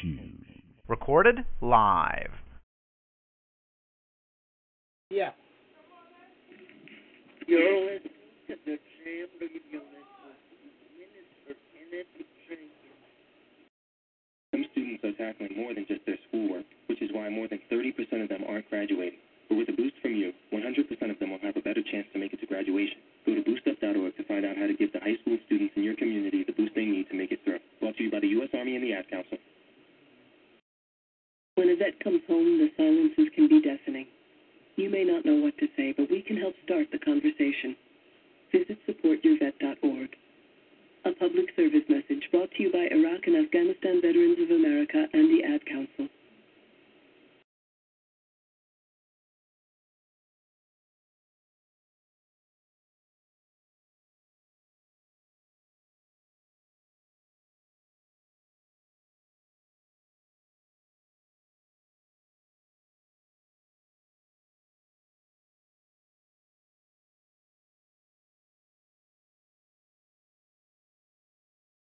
Shoes. Recorded live. Yeah. You're the Jam Radio Network with Minister Kenneth Jenkins. Some students are tackling more than just their schoolwork, which is why more than 30% of them aren't graduating. But with a boost from you, 100% of them will have a better chance to make it to graduation. Go to boostup.org to find out how to give the high school students in your community the boost they need to make it through. Brought to you by the U.S. Army and the Ad Council. When a vet comes home, the silences can be deafening. You may not know what to say, but we can help start the conversation. Visit supportyourvet.org. A public service message brought to you by Iraq and Afghanistan Veterans of America and the Ad Council.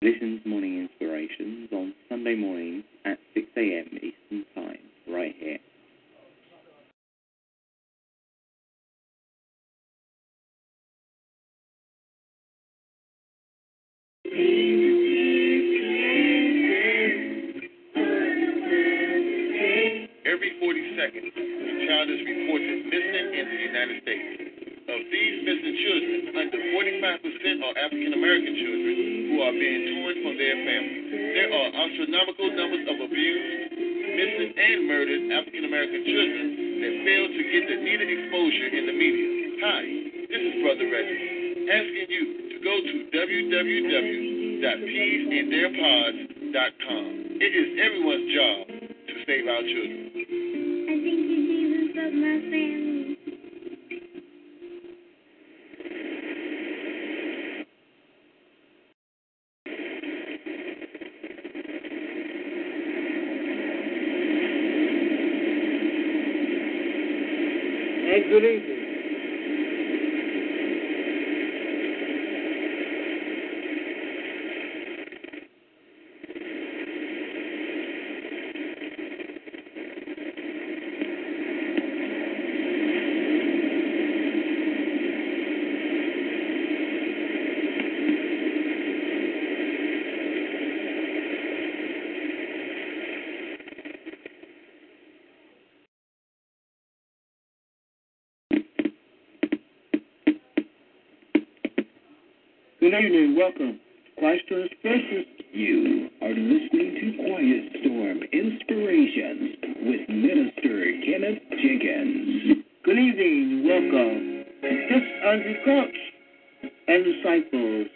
Listen's Morning Inspirations on Sunday mornings at 6 a.m. Eastern Time, right here. Every 40 seconds, a child is reported missing in the United States. Of these missing children, under 45% are African American children who are being torn from their families. There are astronomical numbers of abused, missing, and murdered African American children that fail to get the needed exposure in the media. Hi, this is Brother Reggie, asking you to go to www.peaceintheirpods.com. It is everyone's job to save our children. I thank you, Jesus, of my family. virgoli good evening. Welcome. Christchurch Precious. You are listening to Quiet Storm Inspirations with Minister Kenneth Jenkins. Good evening. Welcome. This is Andraé Crouch and disciples.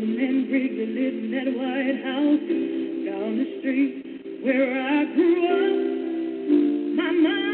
Golden and Brigley lived in that white house down the street where I grew up. My mom.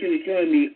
continue to me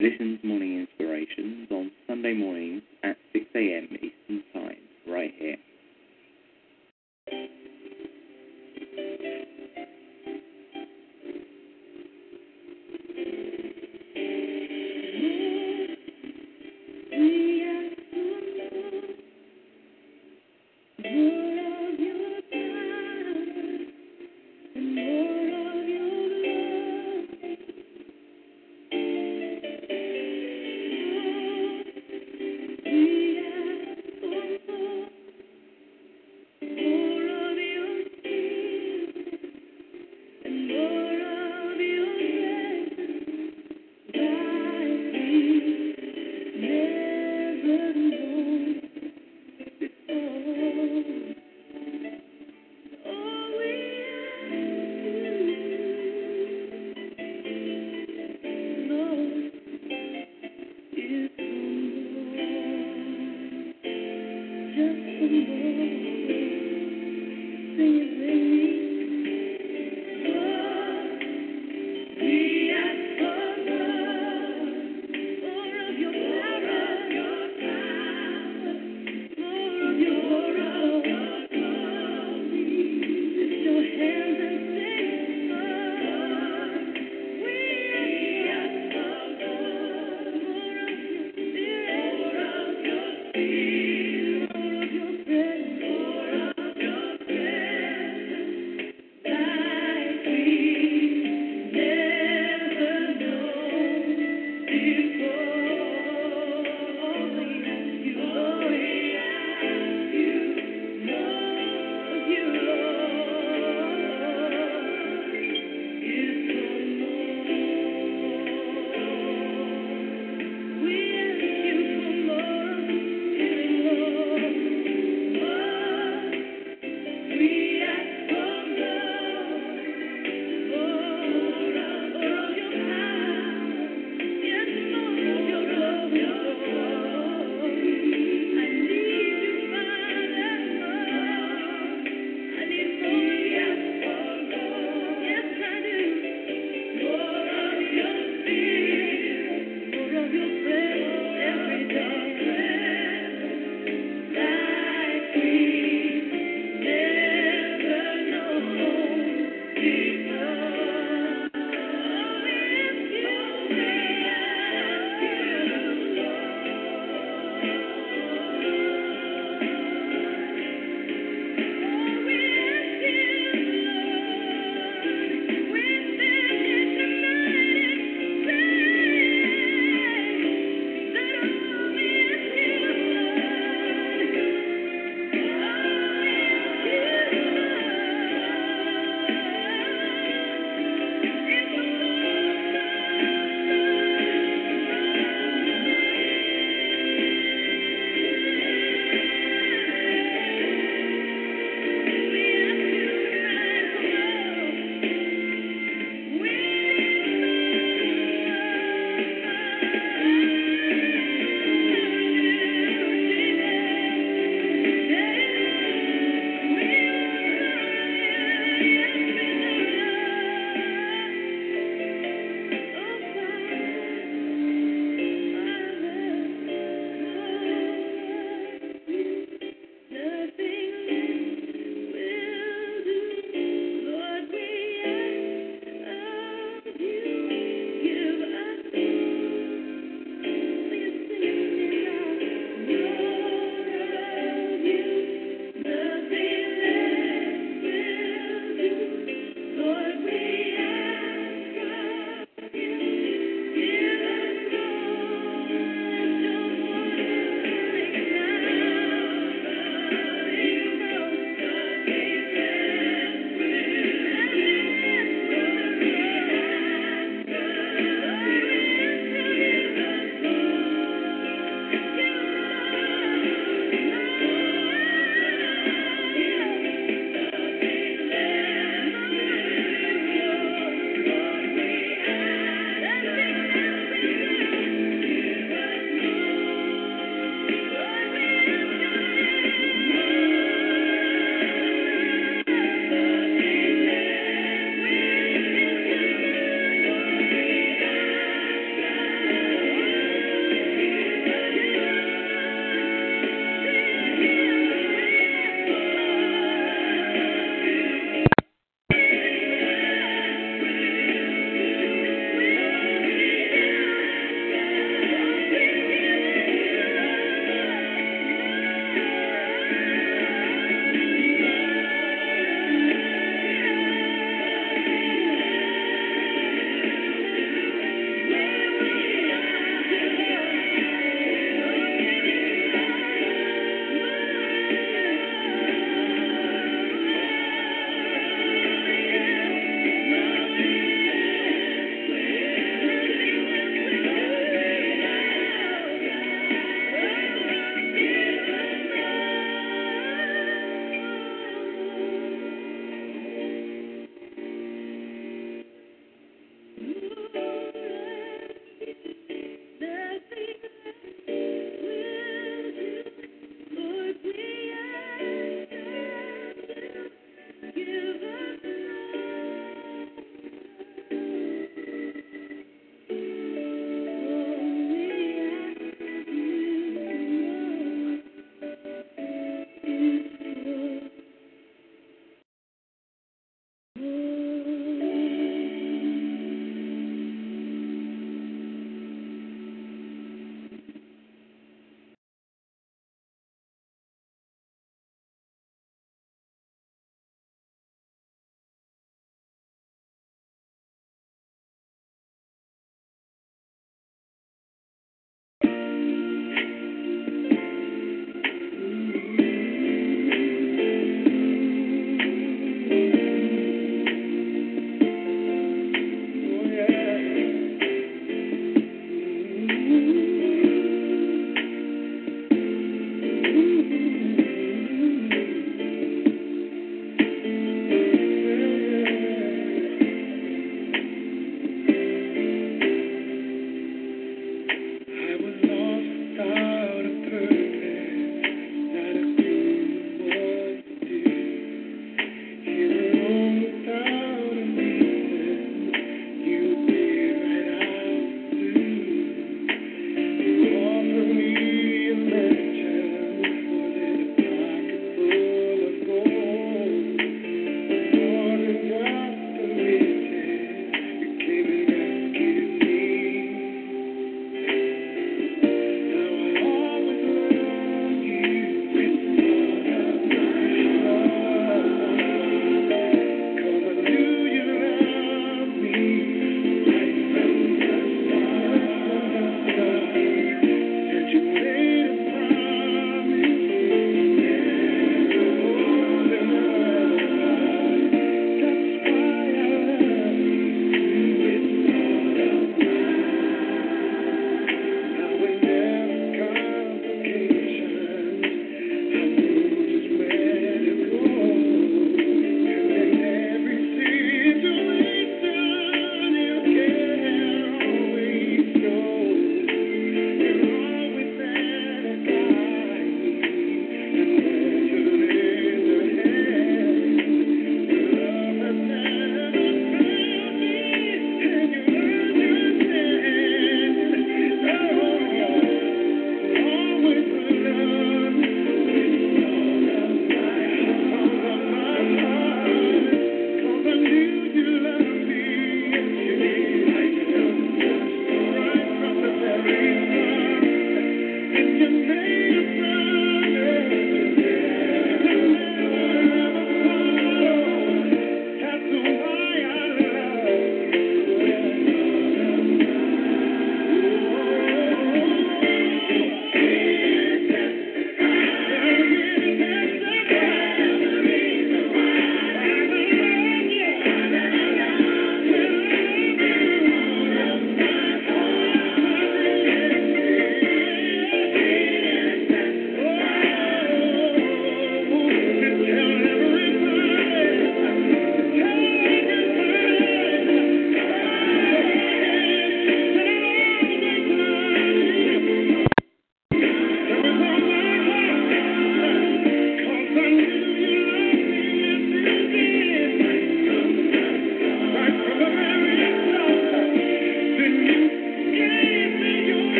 Visions Morning Inspirations on Sunday mornings at 6 a.m. Eastern. Peace.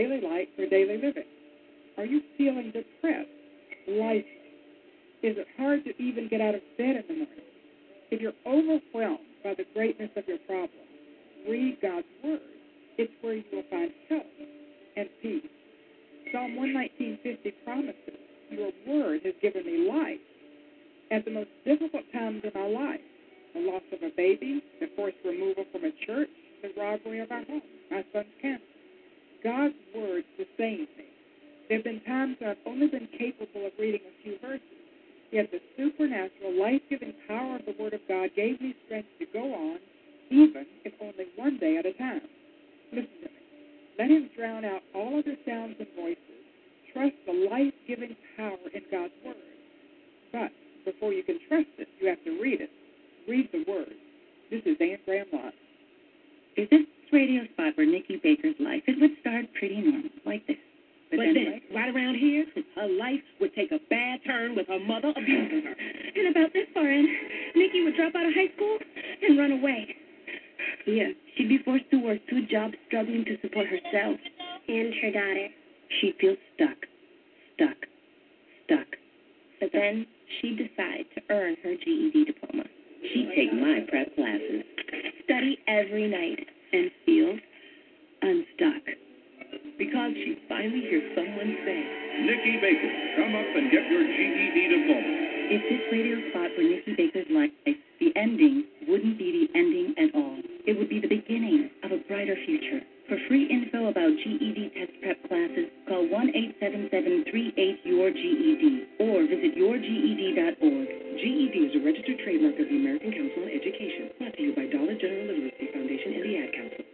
Daily Light for Daily Living. Are you feeling depressed, Life? Is it hard to even get out of bed in the morning? If you're overwhelmed by the greatness of your problem, read God's Word. It's where you will find help and peace. Psalm 119.50 promises, Your Word has given me life. At the most difficult times in our life, the loss of a baby, the forced removal from a church, the robbery of our home, my son's cancer. God's word sustains me. There have been times I've only been capable of reading a few verses, yet the supernatural, life giving power of the Word of God gave me strength to go on, even if only one day at a time. Listen to me. Let Him drown out all other sounds and voices. Trust the life giving power in God's Word. But before you can trust it, you have to read it. Read the Word. This is Anne Graham Lotz. Is this radio spot where Nikki Baker's life? It would start pretty normal, like this. But, But then, then, right around here, her life would take a bad turn with her mother abusing her. And about this far in, Nikki would drop out of high school and run away. yeah, she'd be forced to work two jobs, struggling to support herself. And her daughter. She'd feel stuck, stuck, stuck. But then she'd decide to earn her GED diploma. She'd take my prep classes Study every night. And feel unstuck. Because she finally hears someone say, Nikki Baker, come up and get your GED diploma. If this radio spot were Nikki Baker's life, the ending wouldn't be the ending at all. It would be the beginning of a brighter future. For free info about GED test prep classes, call 1-877-38-YOUR-GED or visit yourged.org. GED is a registered trademark of the American Council on Education, brought to you by Dollar General Literacy Foundation and the Ad Council.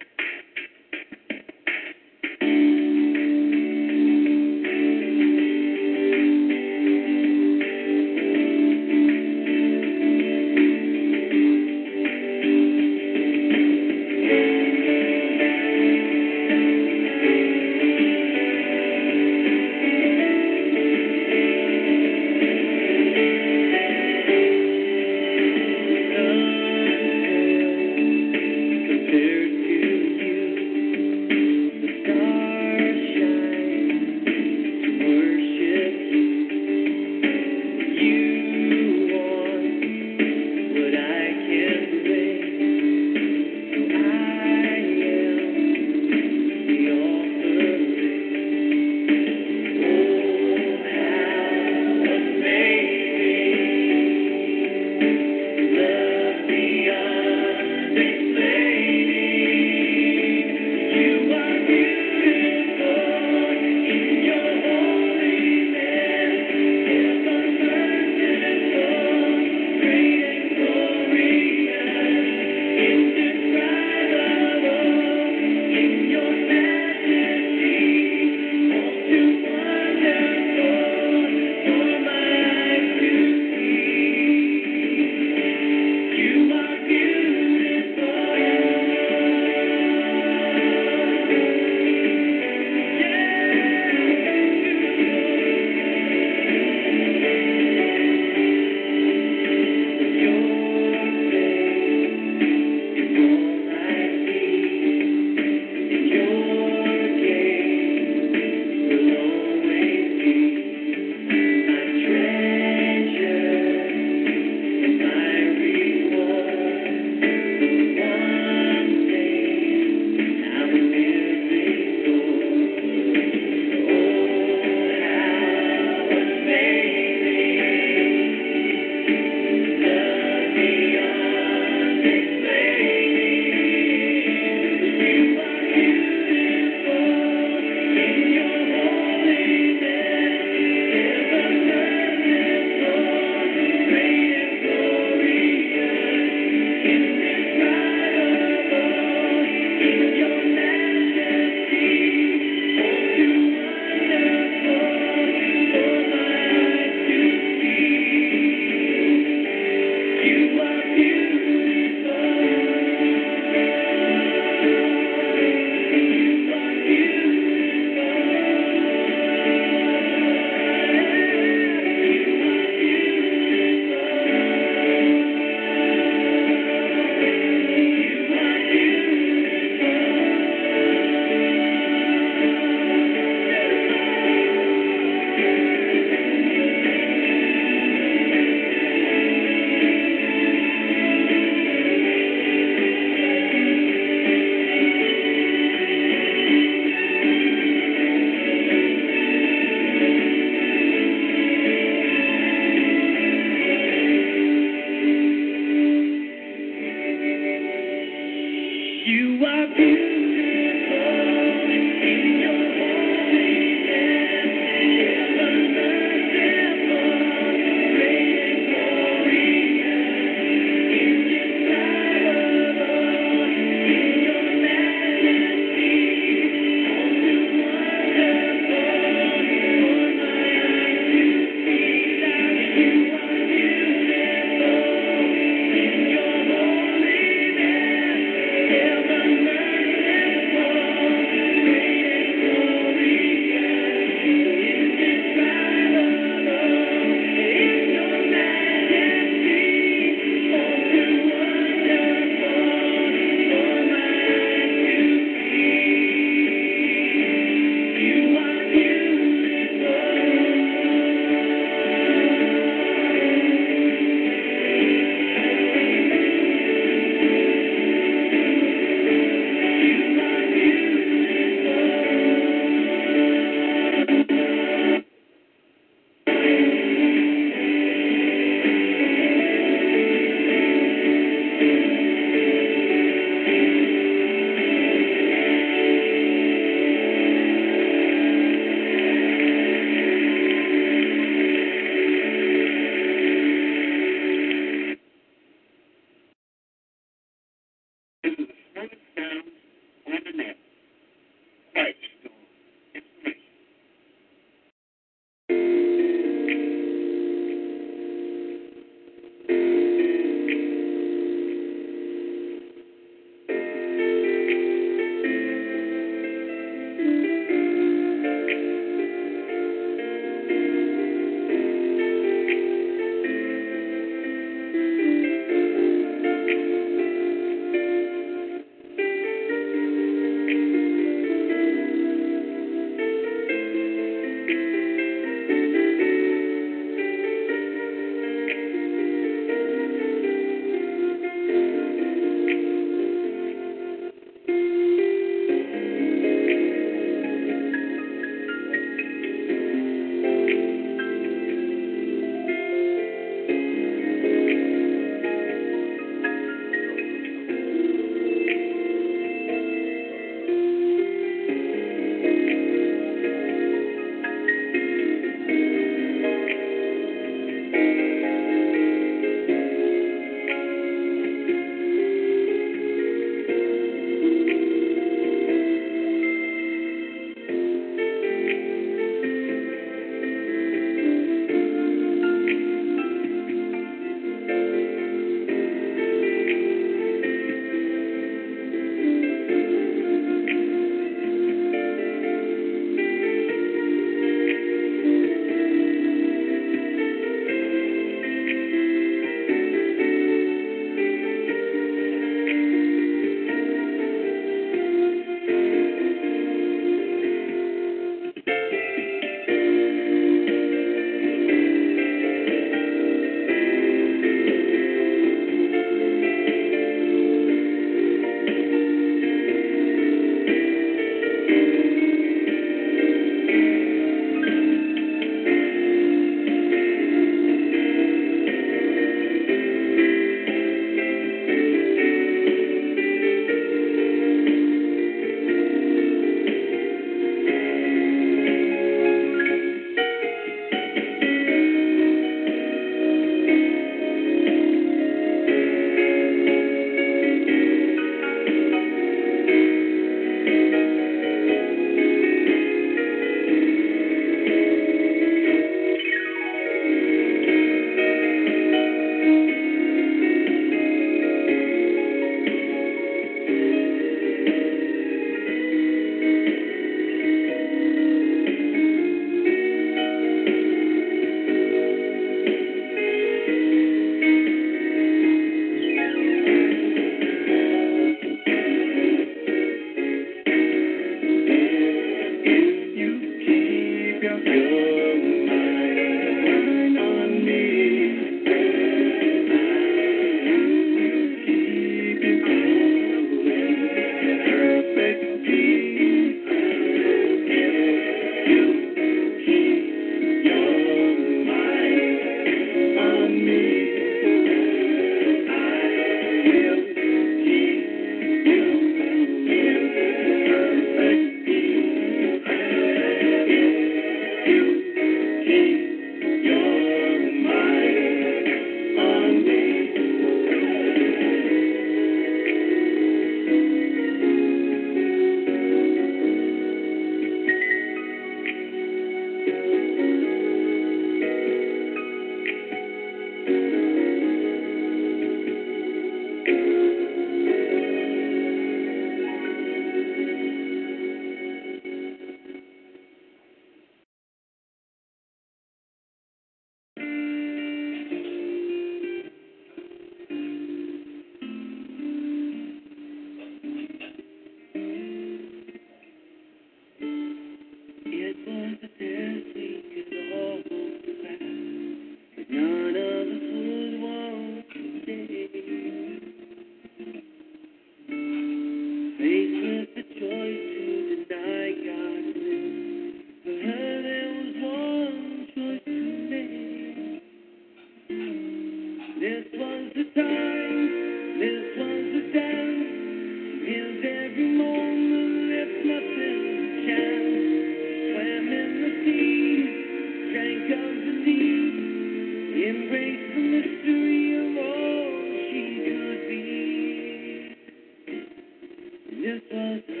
Thank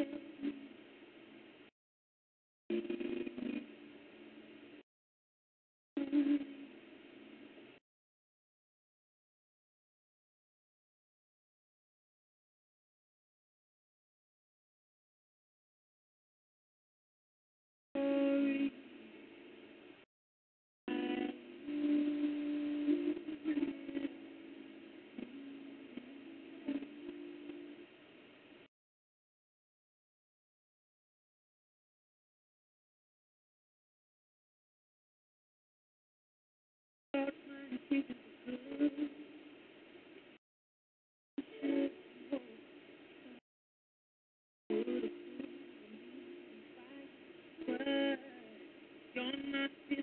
They've got it. You're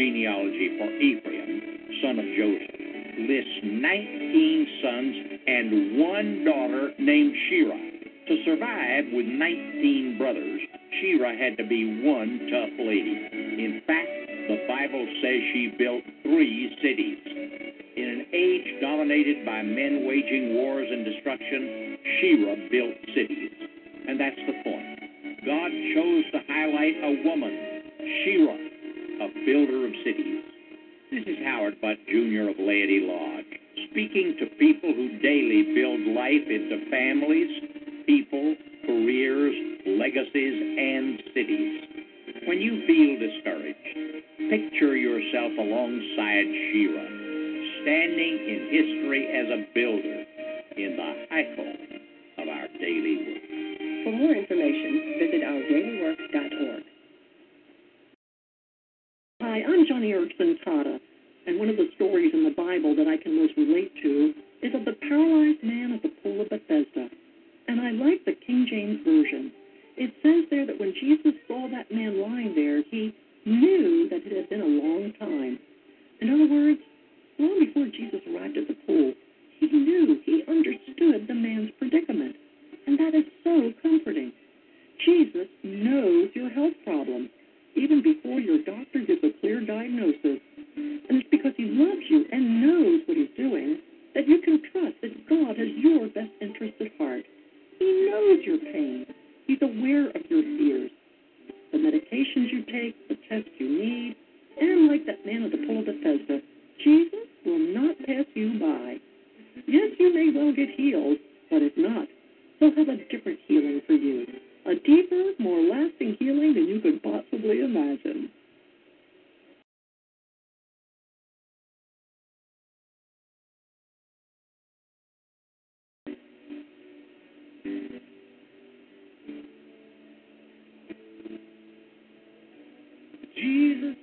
genealogy for Ephraim, son of Joseph, lists 19 sons and one daughter named Shira. To survive with 19 brothers, Shira had to be one tough lady. In fact, the Bible says she built three cities. In an age dominated by men waging wars and destruction, Jesus.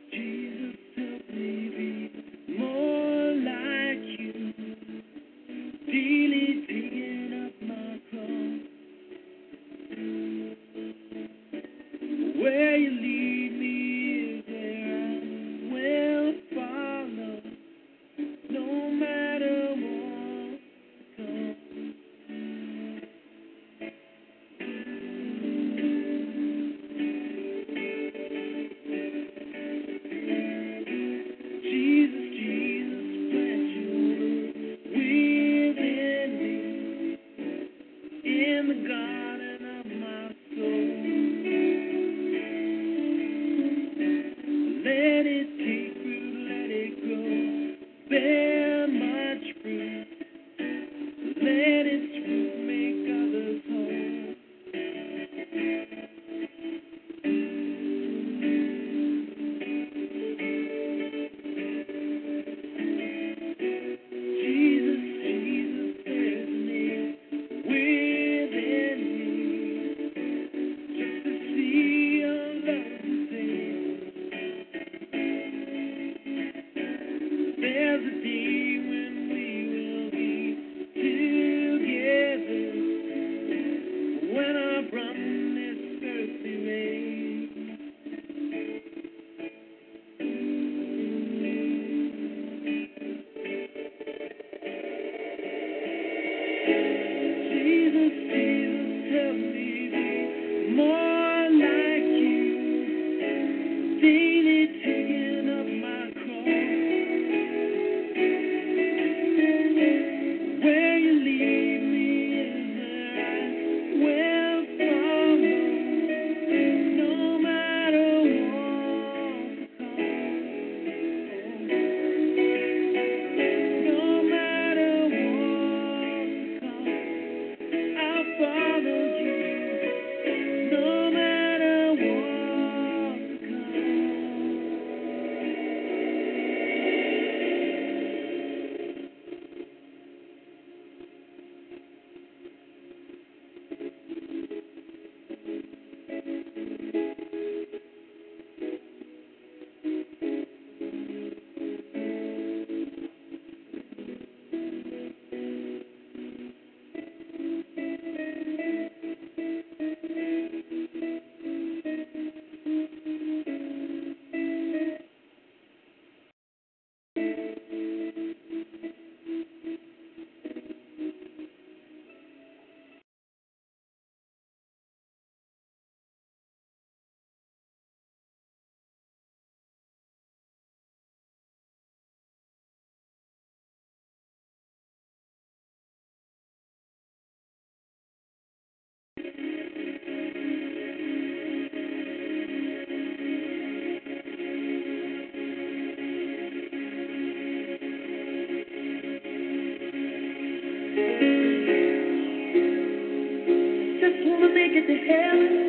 get to heaven.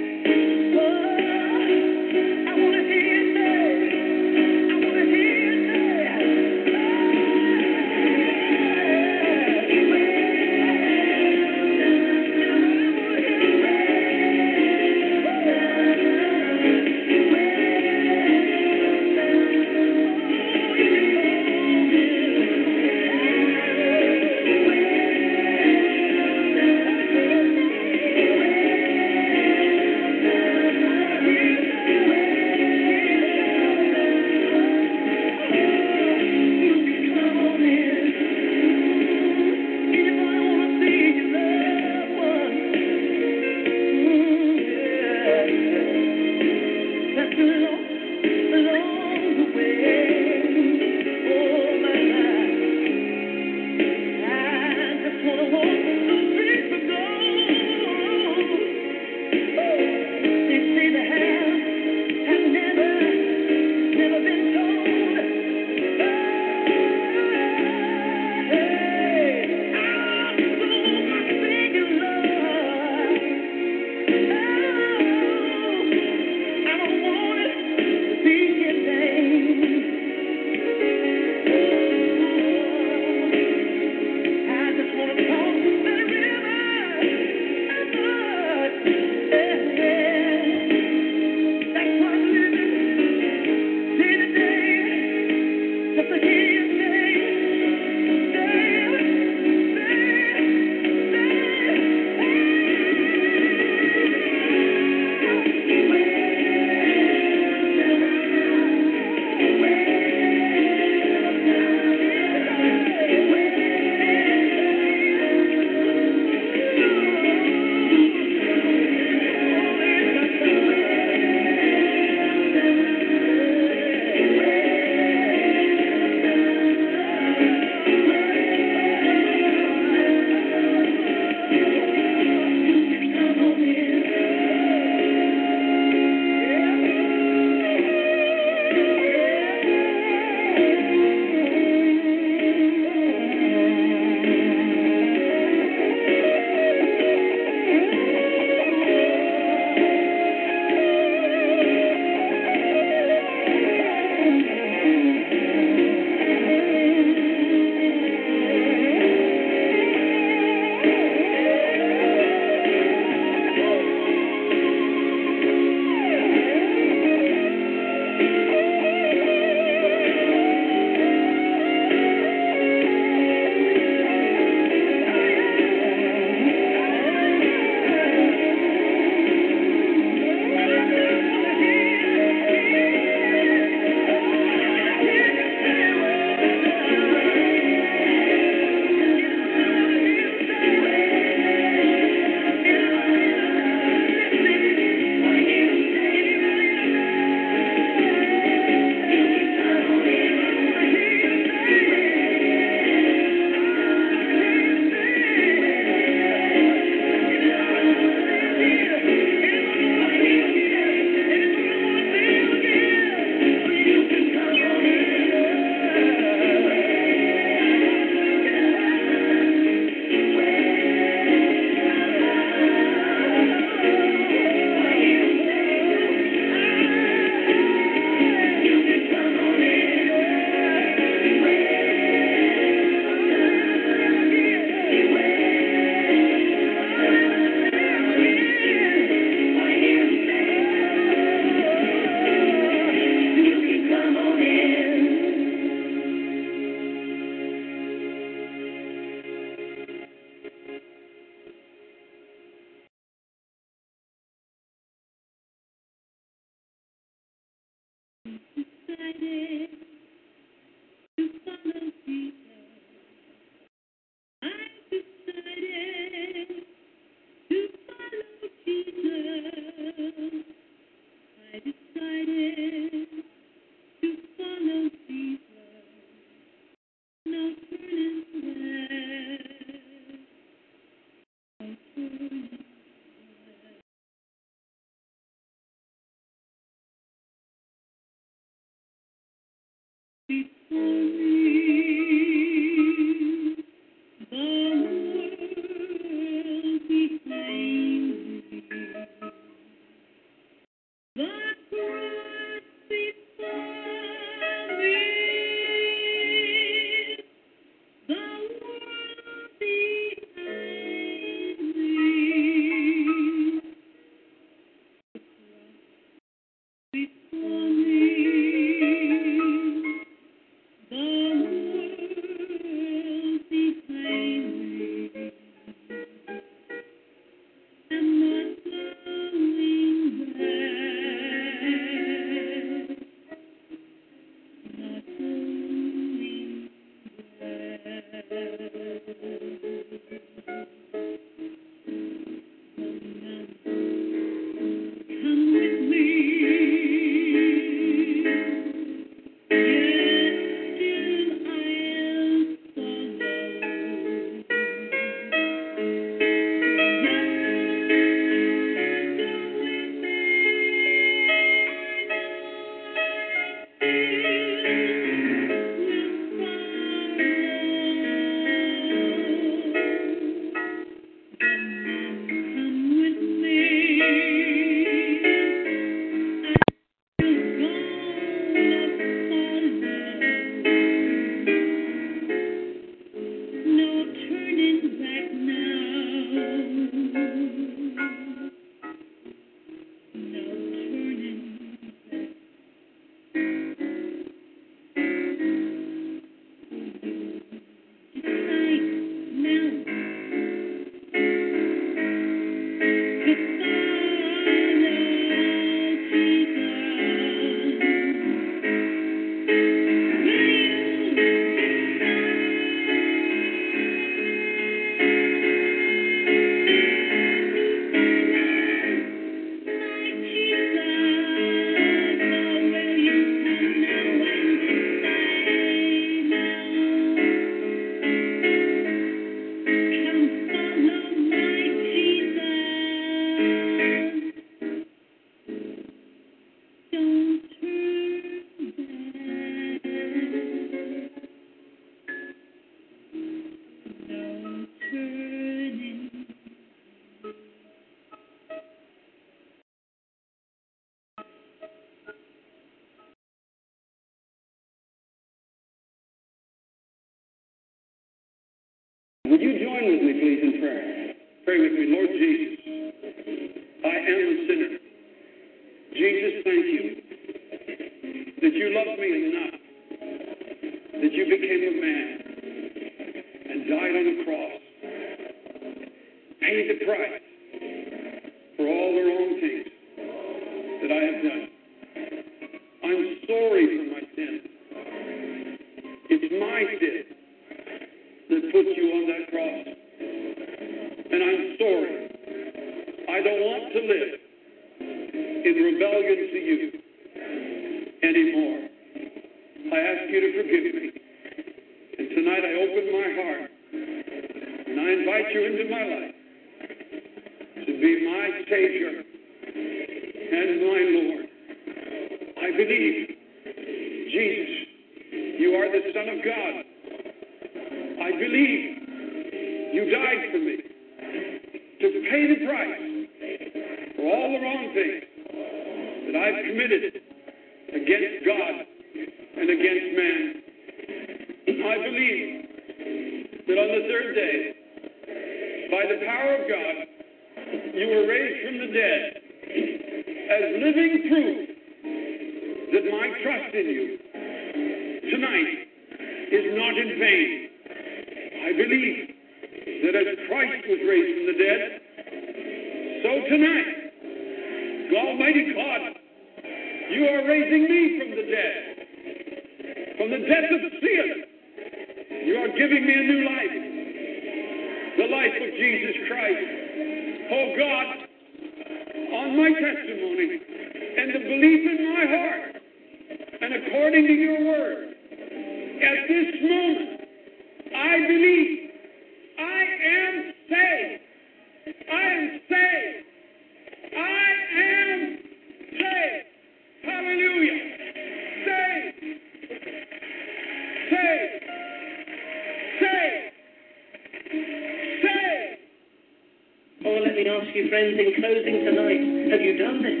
you, friends, in closing tonight, have you done this?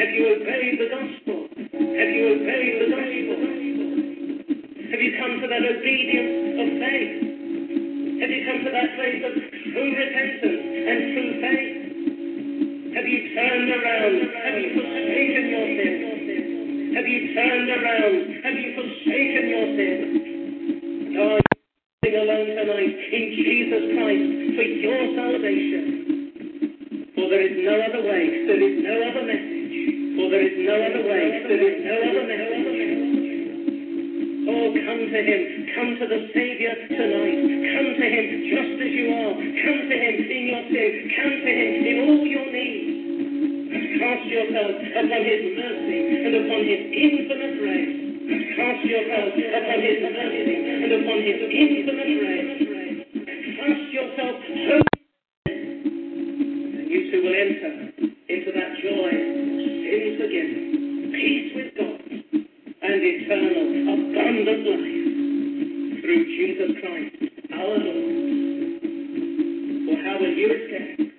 Have you obeyed the gospel? Have you obeyed the Bible? Have you come to that obedience? peace with God, and eternal, abundance life through Jesus Christ, our Lord. For how will you escape?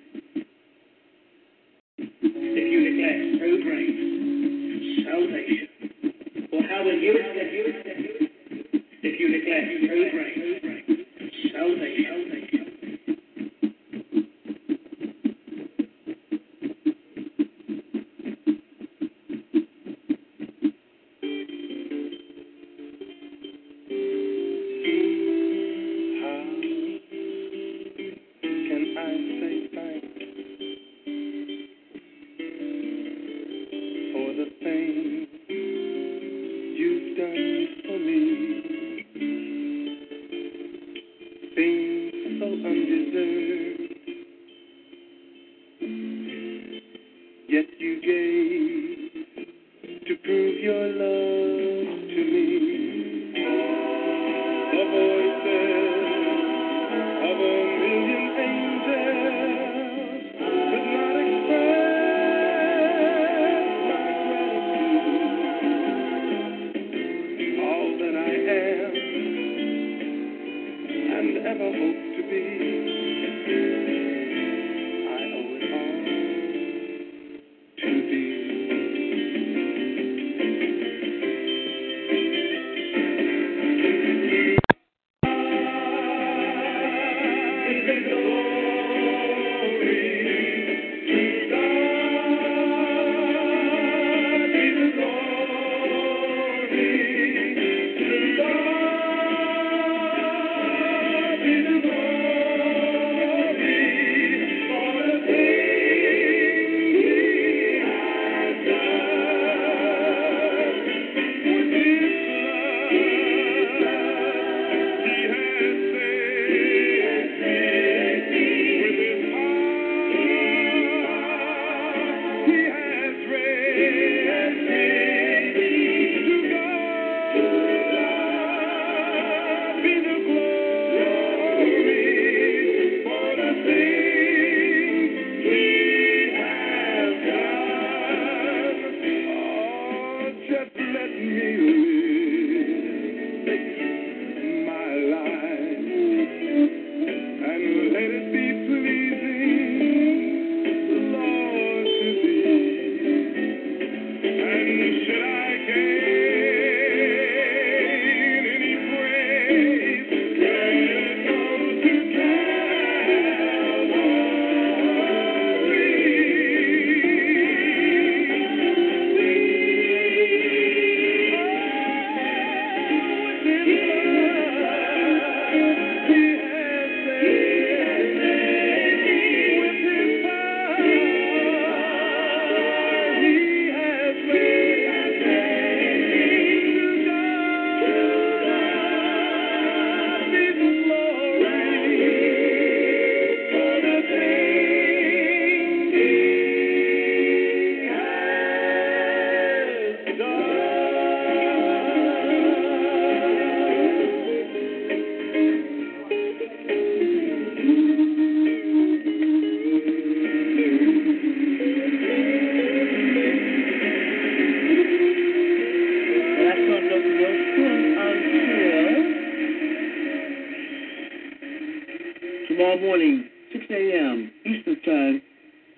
tomorrow morning, 6 a.m. Eastern Time,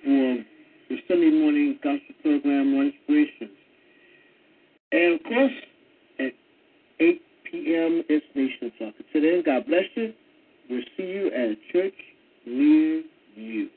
for the Sunday morning gospel program on inspiration. And of course, at 8 p.m. is Nation Soccer. then, God bless you. We'll see you at a church near you.